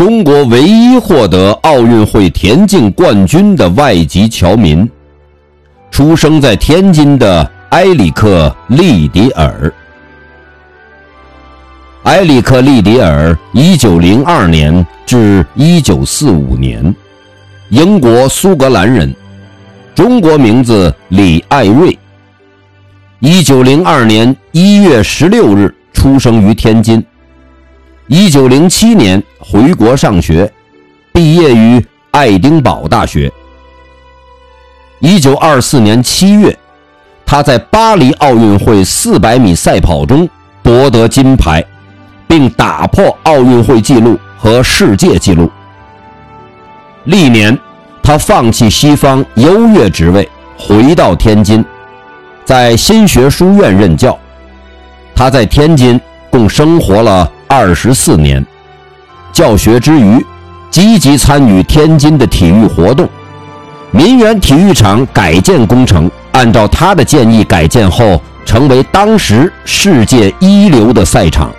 中国唯一获得奥运会田径冠军的外籍侨民，出生在天津的埃里克·利迪尔。埃里克·利迪尔，1902年至1945年，英国苏格兰人，中国名字李爱瑞。1902年1月16日出生于天津。1907年回国上学，毕业于爱丁堡大学。1924年7月，他在巴黎奥运会400米赛跑中夺得金牌。并打破奥运会纪录和世界纪录。历年，他放弃西方优越职位，回到天津，在新学书院任教。他在天津共生活了二十四年，教学之余，积极参与天津的体育活动。民园体育场改建工程按照他的建议改建后，成为当时世界一流的赛场。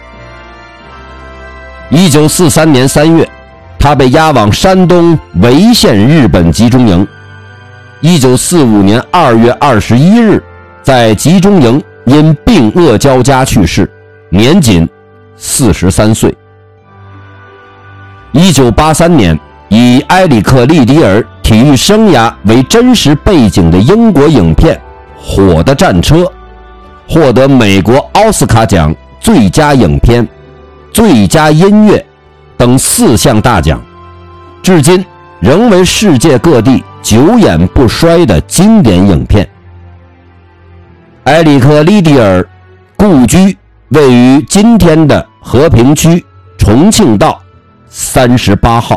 一九四三年三月，他被押往山东潍县日本集中营。一九四五年二月二十一日，在集中营因病恶交加去世，年仅四十三岁。一九八三年，以埃里克·利迪尔体育生涯为真实背景的英国影片《火的战车》，获得美国奥斯卡奖最佳影片。最佳音乐等四项大奖，至今仍为世界各地久演不衰的经典影片。埃里克·利迪尔故居位于今天的和平区重庆道三十八号。